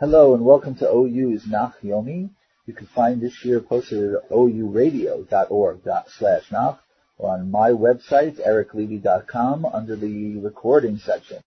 Hello and welcome to OU's Nach Yomi. You can find this shiur posted at ouradio.org slash Nach or on my website, ericlevy.com, under the recording section.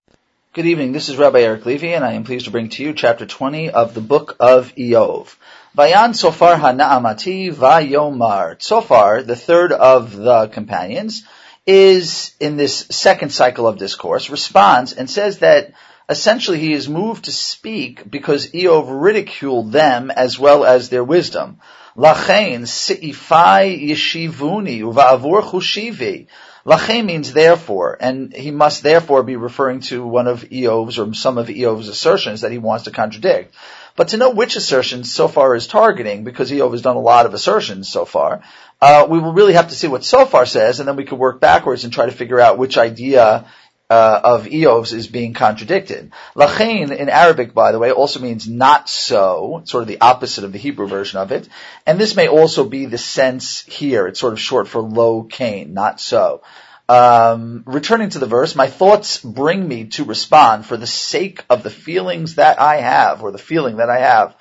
Good evening. This is Rabbi Eric Levy, and I am pleased to bring to you chapter 20 of the book of Iyov. Vayan Sofar Hana'amati Vayomar. Sofar, the third of the companions, is in this second cycle of discourse, responds and says that essentially he is moved to speak because Iyov ridiculed them as well as their wisdom. Lachain si'ifai yeshivuni uva'avur chushivi. Lachain means therefore, and he must therefore be referring to one of Iyov's or some of Eov's assertions that he wants to contradict. But to know which assertion Tzofar is targeting, because Eov has done a lot of assertions so far, uh, we will really have to see what Tzofar says, and then we can work backwards and try to figure out which idea uh, of Iyov's is being contradicted. Lachain in Arabic, by the way, also means not so, sort of the opposite of the Hebrew version of it. And this may also be the sense here. It's sort of short for low cane, not so. Um, returning to the verse, my thoughts bring me to respond for the sake of the feelings that I have, or the feeling that I have.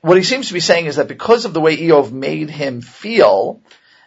What he seems to be saying is that because of the way Eov made him feel,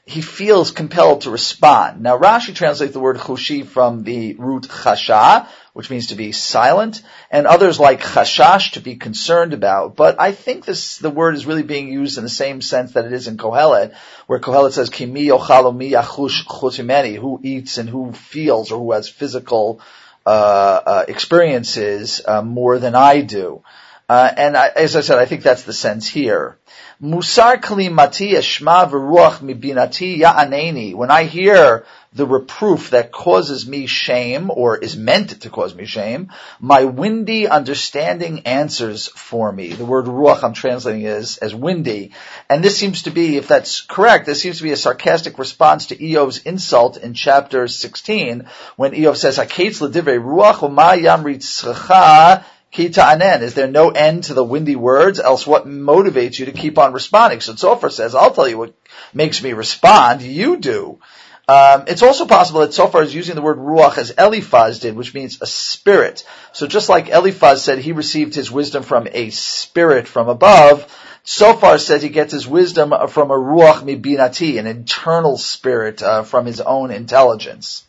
he feels compelled to respond. Now Rashi translates the word chushi from the root chasha, which means to be silent, and others like chashash to be concerned about. But I think this the word is really being used in the same sense that it is in Kohelet, where Kohelet says kimi ochalo mi yachush chutimeni, who eats and who feels or who has physical uh, uh, experiences uh, more than I do. Uh, and I, as I said, I think that's the sense here. Musar eshma v'ruach mibinati ya'aneni. When I hear the reproof that causes me shame, or is meant to cause me shame, my windy understanding answers for me. The word ruach I'm translating as, as windy. And this seems to be, if that's correct, this seems to be a sarcastic response to Iyov's insult in chapter 16, when Eov says, Kita anen. Is there no end to the windy words? Else what motivates you to keep on responding? So Tzofar says, I'll tell you what makes me respond. You do. Um, it's also possible that Tzofar is using the word ruach as Eliphaz did, which means a spirit. So just like Eliphaz said he received his wisdom from a spirit from above, Tzofar says he gets his wisdom from a ruach mibinati, an internal spirit uh, from his own intelligence.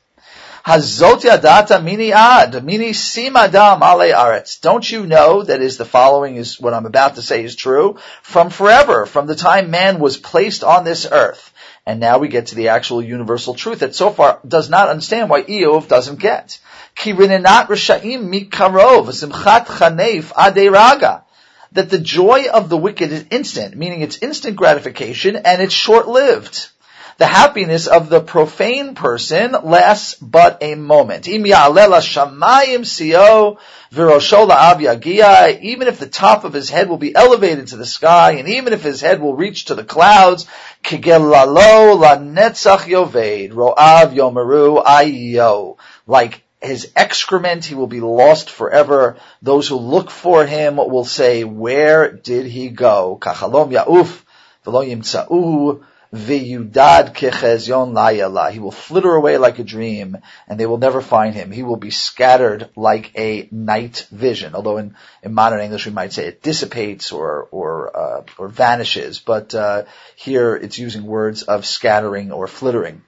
Hazot yadata mini ad, mini simadam ale aretz. Don't you know that is the following is what I'm about to say is true? From forever, from the time man was placed on this earth. And now we get to the actual universal truth that Tzofar does not understand why Iyov doesn't get. Ki rinenat risha'im mikarov, simchat that the joy of the wicked is instant, meaning it's instant gratification and it's short-lived the happiness of the profane person lasts but a moment. Even if the top of his head will be elevated to the sky, and even if his head will reach to the clouds, like his excrement, he will be lost forever. Those who look for him will say, where did he go? He will flitter away like a dream, and they will never find him. He will be scattered like a night vision. Although in, in modern English we might say it dissipates or or uh, or vanishes, but uh, here it's using words of scattering or flittering.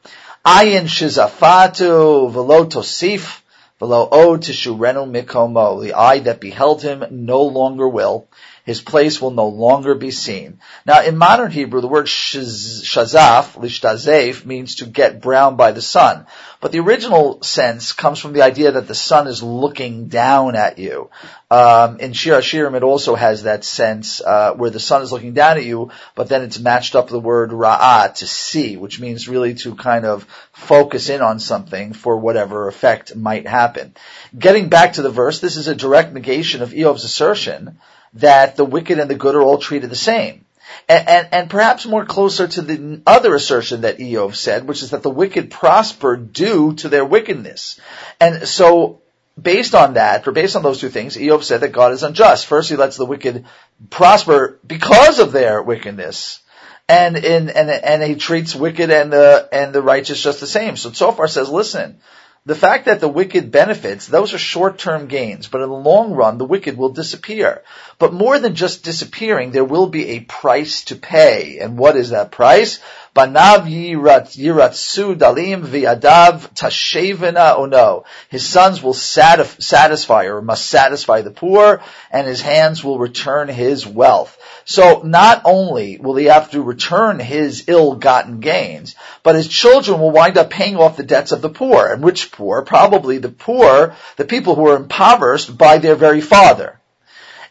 Ayin shizafatu velo tosif velo o tishurenu mikomo. The eye that beheld him no longer will his place will no longer be seen. Now, in modern Hebrew, the word shazaf, lishtazef, means to get brown by the sun. But the original sense comes from the idea that the sun is looking down at you. Um, in Shir Hashirim, it also has that sense uh, where the sun is looking down at you, but then it's matched up with the word ra'ah, to see, which means really to kind of focus in on something for whatever effect might happen. Getting back to the verse, this is a direct negation of Iyov's assertion that the wicked and the good are all treated the same. And, and, and, perhaps more closer to the other assertion that Iyov said, which is that the wicked prosper due to their wickedness. And so, based on that, or based on those two things, Iyov said that God is unjust. First, he lets the wicked prosper because of their wickedness. And in, and, and he treats wicked and the, and the righteous just the same. So Tzofar says, listen, the fact that the wicked benefits, those are short-term gains, but in the long run, the wicked will disappear. But more than just disappearing, there will be a price to pay. And what is that price? Banav yiratsu dalim viadav tashevena ono. His sons will satisfy or must satisfy the poor, and his hands will return his wealth. So not only will he have to return his ill-gotten gains, but his children will wind up paying off the debts of the poor. And which poor? Probably the poor, the people who are impoverished by their very father.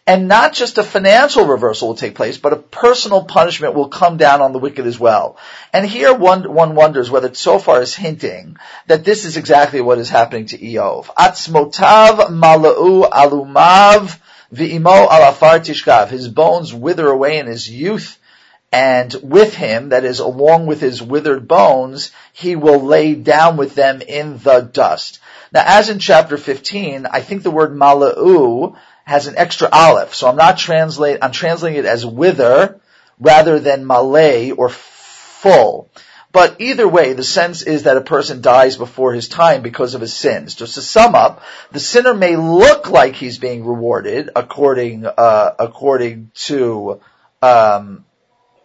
And not just a financial reversal will take place, but a personal punishment will come down on the wicked as well. And here one, one wonders whether Zophar is hinting that this is exactly what is happening to Iyov. Atzmotav mala'u alumav V'imo alafar tishkav. His bones wither away in his youth, and with him, that is, along with his withered bones, he will lay down with them in the dust. Now, as in chapter 15, I think the word mala'u has an extra aleph, so I'm not translate, I'm translating it as wither rather than malay or full. But either way, the sense is that a person dies before his time because of his sins. Just to sum up, the sinner may look like he's being rewarded according uh, according to um,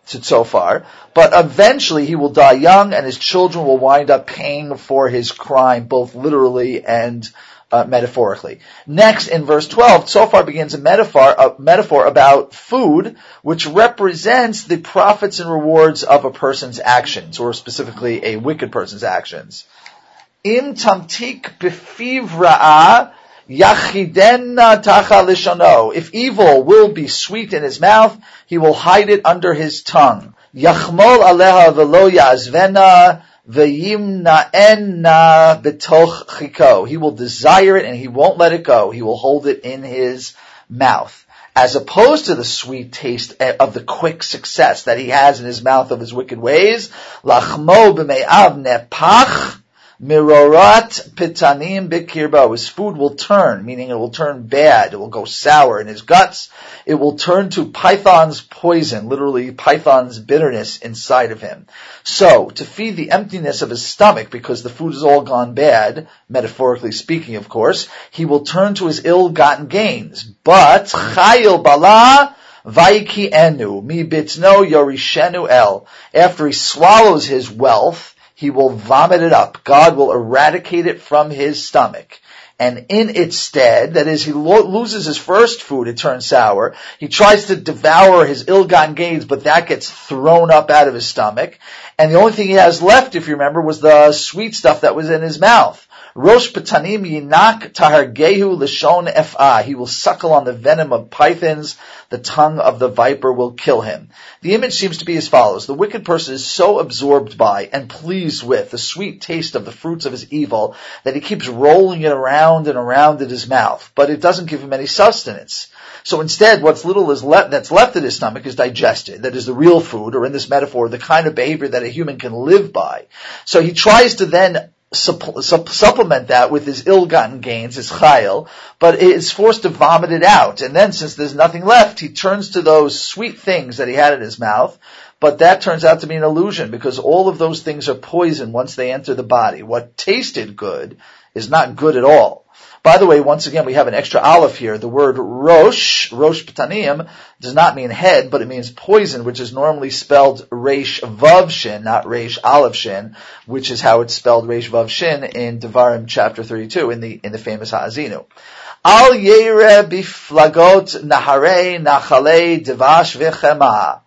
to Zophar, but eventually he will die young, and his children will wind up paying for his crime, both literally and uh, metaphorically. Next, in verse 12, Zophar begins a metaphor, a metaphor about food, which represents the profits and rewards of a person's actions, or specifically a wicked person's actions. Im tamtik lishano. If evil will be sweet in his mouth, he will hide it under his tongue. Yachmol aleha velo yazvena He will desire it and he won't let it go. He will hold it in his mouth. As opposed to the sweet taste of the quick success that he has in his mouth of his wicked ways. Lachmo b'me'av nepach Mirorat pitanim bikirbo. His food will turn, meaning it will turn bad. It will go sour in his guts. It will turn to python's poison, literally python's bitterness inside of him. So, to feed the emptiness of his stomach, because the food has all gone bad, metaphorically speaking, of course, he will turn to his ill-gotten gains. But, chayil bala, vaiki enu, mi bitno yorishenu el. After he swallows his wealth, he will vomit it up. God will eradicate it from his stomach. And in its stead, that is, he lo- loses his first food, it turns sour. He tries to devour his ill-gotten gains, but that gets thrown up out of his stomach. And the only thing he has left, if you remember, was the sweet stuff that was in his mouth. Rosh Patanim Yinak Tahargehu Lishon Ef'ah. He will suckle on the venom of pythons. The tongue of the viper will kill him. The image seems to be as follows. The wicked person is so absorbed by and pleased with the sweet taste of the fruits of his evil that he keeps rolling it around and around in his mouth, but it doesn't give him any sustenance. So instead, what's little is that's left in his stomach is digested. That is the real food, or in this metaphor, the kind of behavior that a human can live by. So he tries to then supplement that with his ill-gotten gains, his chayil, but is forced to vomit it out. And then since there's nothing left, he turns to those sweet things that he had in his mouth, but that turns out to be an illusion because all of those things are poison once they enter the body. What tasted good is not good at all. By the way, once again, we have an extra aleph here. The word rosh, rosh ptanim, does not mean head, but it means poison, which is normally spelled resh vav shin, not resh aleph shin, which is how it's spelled resh vav shin in Devarim chapter 32 in the, in the famous Ha'azinu. Al yere biflagot nahare nachale devash v'chema.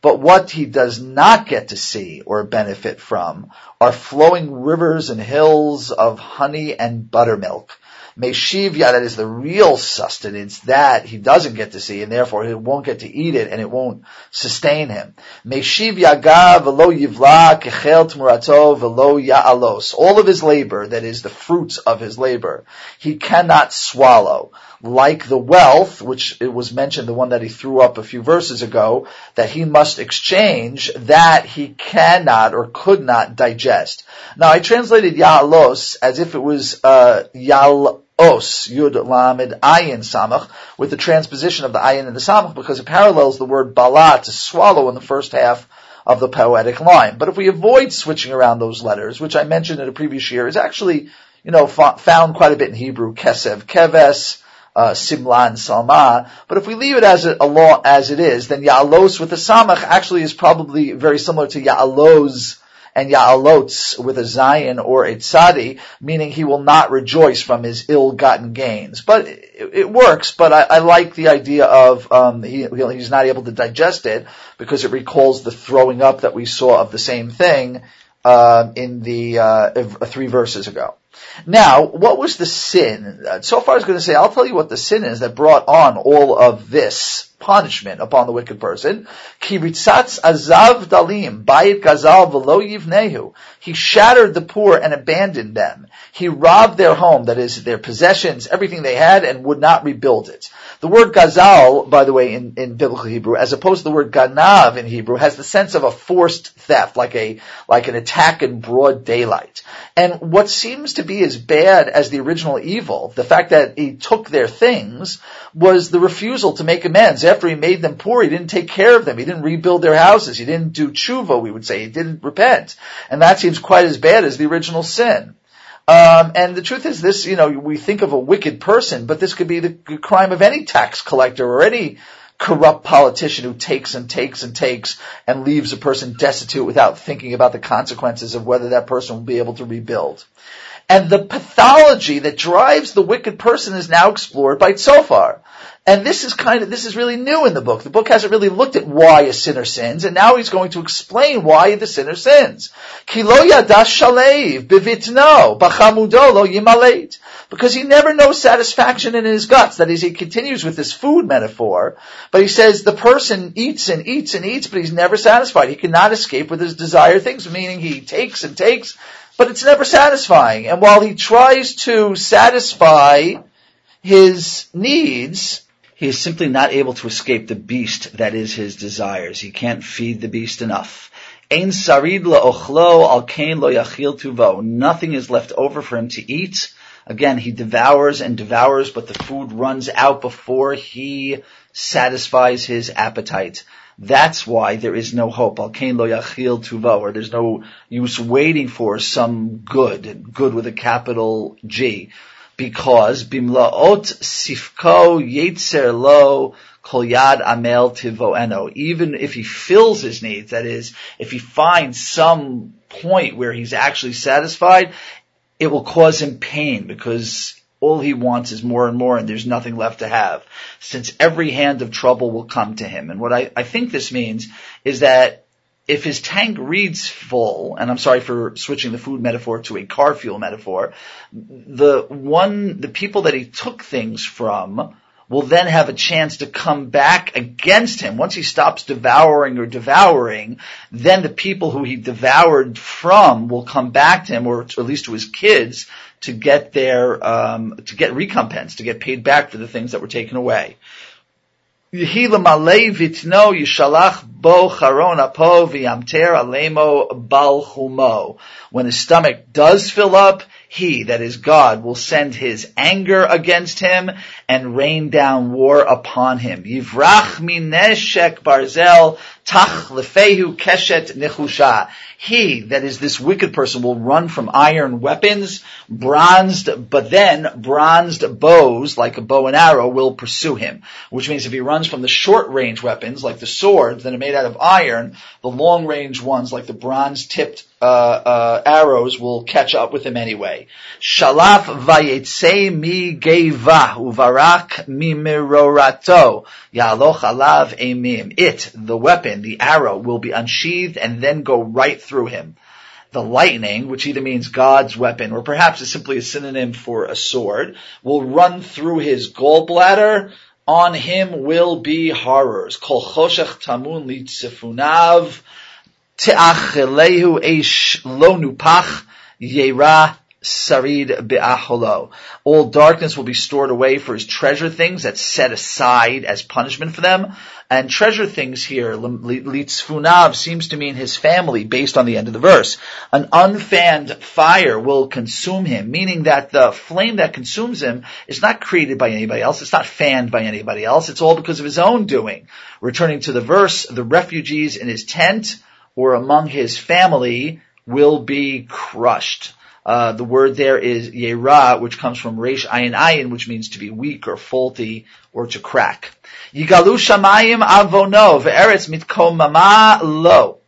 But what he does not get to see or benefit from are flowing rivers and hills of honey and buttermilk Meshivya, that is the real sustenance, that he doesn't get to see, and therefore he won't get to eat it, and it won't sustain him. Meshivya ga velo yivla kechel tmurato velo ya'alos. All of his labor, that is the fruits of his labor, he cannot swallow. Like the wealth, which it was mentioned, the one that he threw up a few verses ago, that he must exchange, that he cannot or could not digest. Now I translated ya'alos as if it was, uh, os, yud, lamed, ayin, samach, with the transposition of the ayin and the samach, because it parallels the word bala, to swallow in the first half of the poetic line. But if we avoid switching around those letters, which I mentioned in a previous shiur, is actually you know, found quite a bit in Hebrew, kesev, keves, uh, simlan, salma. But if we leave it as a, a, law as it is, then ya'alos with the samach actually is probably very similar to ya'alos and ya'alots with a zayin or a tzadi, meaning he will not rejoice from his ill-gotten gains. But it, it works, but I, I, like the idea of um, he, he's not able to digest it because it recalls the throwing up that we saw of the same thing uh, in the uh, three verses ago. Now, what was the sin? Tzofar, I was going to say, I'll tell you what the sin is that brought on all of this punishment upon the wicked person. Kiritzatz azav dalim, bayit gazal velo yivnehu. He shattered the poor and abandoned them. He robbed their home, that is, their possessions, everything they had, and would not rebuild it. The word gazal, by the way, in, in biblical Hebrew, as opposed to the word ganav in Hebrew, has the sense of a forced theft, like a, like an attack in broad daylight. And what seems to be as bad as the original evil, the fact that he took their things, was the refusal to make amends. After he made them poor, he didn't take care of them. He didn't rebuild their houses. He didn't do tshuva, we would say. He didn't repent. And that seems quite as bad as the original sin. Um, and the truth is this, you know, we think of a wicked person, but this could be the crime of any tax collector or any corrupt politician who takes and takes and takes and leaves a person destitute without thinking about the consequences of whether that person will be able to rebuild. And the pathology that drives the wicked person is now explored by Tzofar. And this is kind of, this is really new in the book. The book hasn't really looked at why a sinner sins, and now he's going to explain why the sinner sins. Because he never knows satisfaction in his guts. That is, he continues with this food metaphor, but he says the person eats and eats and eats, but he's never satisfied. He cannot escape with his desired things, meaning he takes and takes, but it's never satisfying. And while he tries to satisfy his needs, he is simply not able to escape the beast that is his desires. He can't feed the beast enough. Ein sarid la'ochlo al kain lo yachil tuvo. Nothing is left over for him to eat. Again, he devours and devours, but the food runs out before he satisfies his appetite. That's why there is no hope. Al kain lo yachil tuvo, or there's no use waiting for some good, good with a capital G because bimlaot sifko yetzer lo kol yad amel tivoeno. Even if he fills his needs, that is, if he finds some point where he's actually satisfied, it will cause him pain because all he wants is more and more and there's nothing left to have. Since every hand of trouble will come to him. And what I, I think this means is that if his tank reads full, and I'm sorry for switching the food metaphor to a car fuel metaphor, the one, the people that he took things from will then have a chance to come back against him. Once he stops devouring or devouring, then the people who he devoured from will come back to him, or at least to his kids, to get their, um, to get recompense, to get paid back for the things that were taken away. When his stomach does fill up, he, that is God, will send his anger against him and rain down war upon him. Yivrach mineshek barzel tach lefehu keshet nechusha. He, that is this wicked person, will run from iron weapons, bronzed, but then bronzed bows, like a bow and arrow, will pursue him. Which means if he runs from the short range weapons, like the swords that are made out of iron, the long range ones, like the bronze tipped uh, uh, arrows, will catch up with him anyway. Shalaf vayetse mi geva uvarak mi mirorato yaloch alav emim. It, the weapon, the arrow, will be unsheathed and then go right through him. The lightning, which either means God's weapon or perhaps is simply a synonym for a sword, will run through his gallbladder. On him will be horrors. Kol choshech tamun litzifunav te'achelehu eish lo nupach yera sarid be'aholo. All darkness will be stored away for his treasure things that's set aside as punishment for them. And treasure things here, litzfunav, seems to mean his family based on the end of the verse. An unfanned fire will consume him, meaning that the flame that consumes him is not created by anybody else. It's not fanned by anybody else. It's all because of his own doing. Returning to the verse, the refugees in his tent or among his family will be crushed. Uh, the word there is yera, which comes from resh ayin ayin, which means to be weak or faulty or to crack. Yigalu shamayim avono ve'eretz lo.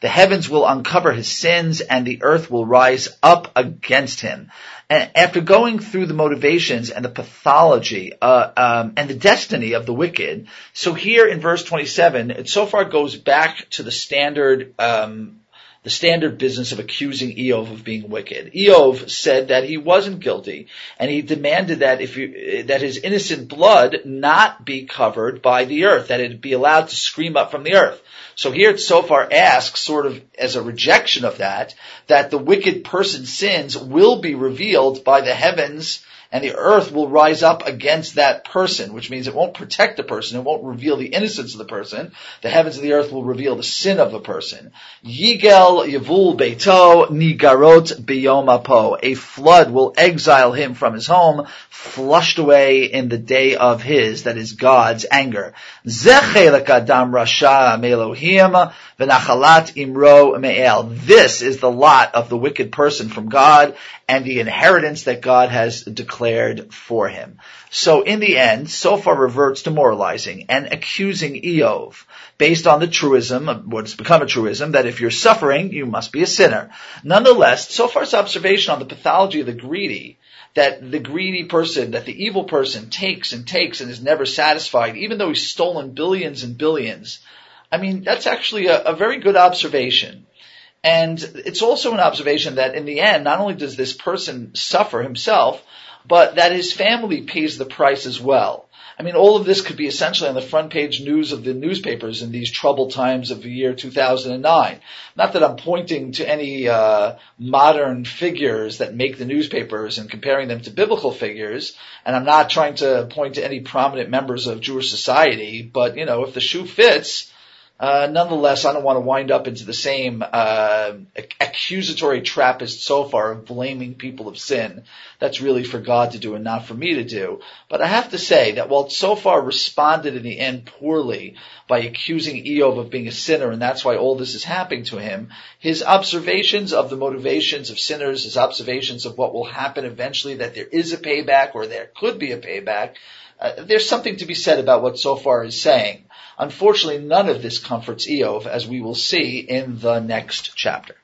The heavens will uncover his sins and the earth will rise up against him. And after going through the motivations and the pathology uh, um, and the destiny of the wicked, so here in verse 27, it Tzofar goes back to the standard um, the standard business of accusing Iyov of being wicked. Iyov said that he wasn't guilty, and he demanded that if you, that his innocent blood not be covered by the earth, that it be allowed to scream up from the earth. So here it Tzofar asks, sort of as a rejection of that, that the wicked person's sins will be revealed by the heavens and the earth will rise up against that person, which means it won't protect the person, it won't reveal the innocence of the person. The heavens and the earth will reveal the sin of the person. Yigel Yavul Beito Nigarot Biyomapo. A flood will exile him from his home, flushed away in the day of his, that is God's anger. Zechelek Adam Rasha Melohim V'nachalat Imro Me'el. This is the lot of the wicked person from God and the inheritance that God has declared for him. So in the end, Sophar reverts to moralizing and accusing Iyov based on the truism, what's become a truism, that if you're suffering, you must be a sinner. Nonetheless, Sophar's observation on the pathology of the greedy that the greedy person, that the evil person takes and takes and is never satisfied, even though he's stolen billions and billions. I mean, that's actually a, a very good observation. And it's also an observation that in the end, not only does this person suffer himself, but that his family pays the price as well. I mean, all of this could be essentially on the front page news of the newspapers in these troubled times of the year 2009. Not that I'm pointing to any uh, modern figures that make the newspapers and comparing them to biblical figures, and I'm not trying to point to any prominent members of Jewish society. But you know, if the shoe fits, uh, nonetheless, I don't want to wind up into the same uh, accusatory trappist Tzofar of blaming people of sin. That's really for God to do and not for me to do. But I have to say that while Tzofar responded in the end poorly by accusing Iyov of being a sinner, and that's why all this is happening to him, his observations of the motivations of sinners, his observations of what will happen eventually, that there is a payback or there could be a payback, uh, there's something to be said about what Sophar is saying. Unfortunately, none of this comforts Iyov, as we will see in the next chapter.